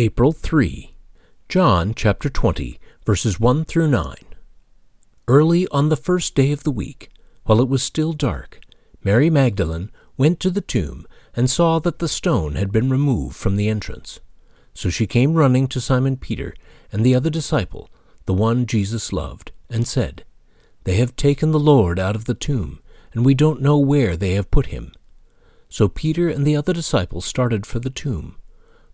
April 3. John chapter 20, verses 1 through 9. Early on the first day of the week, while it was still dark, Mary Magdalene went to the tomb and saw that the stone had been removed from the entrance. So she came running to Simon Peter and the other disciple, the one Jesus loved, and said, They have taken the Lord out of the tomb, and we don't know where they have put him. So Peter and the other disciple started for the tomb.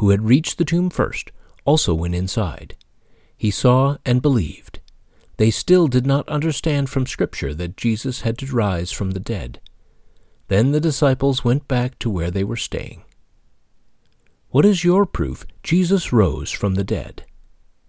who had reached the tomb first, also went inside. He saw and believed. They still did not understand from Scripture that Jesus had to rise from the dead. Then the disciples went back to where they were staying. What is your proof Jesus rose from the dead?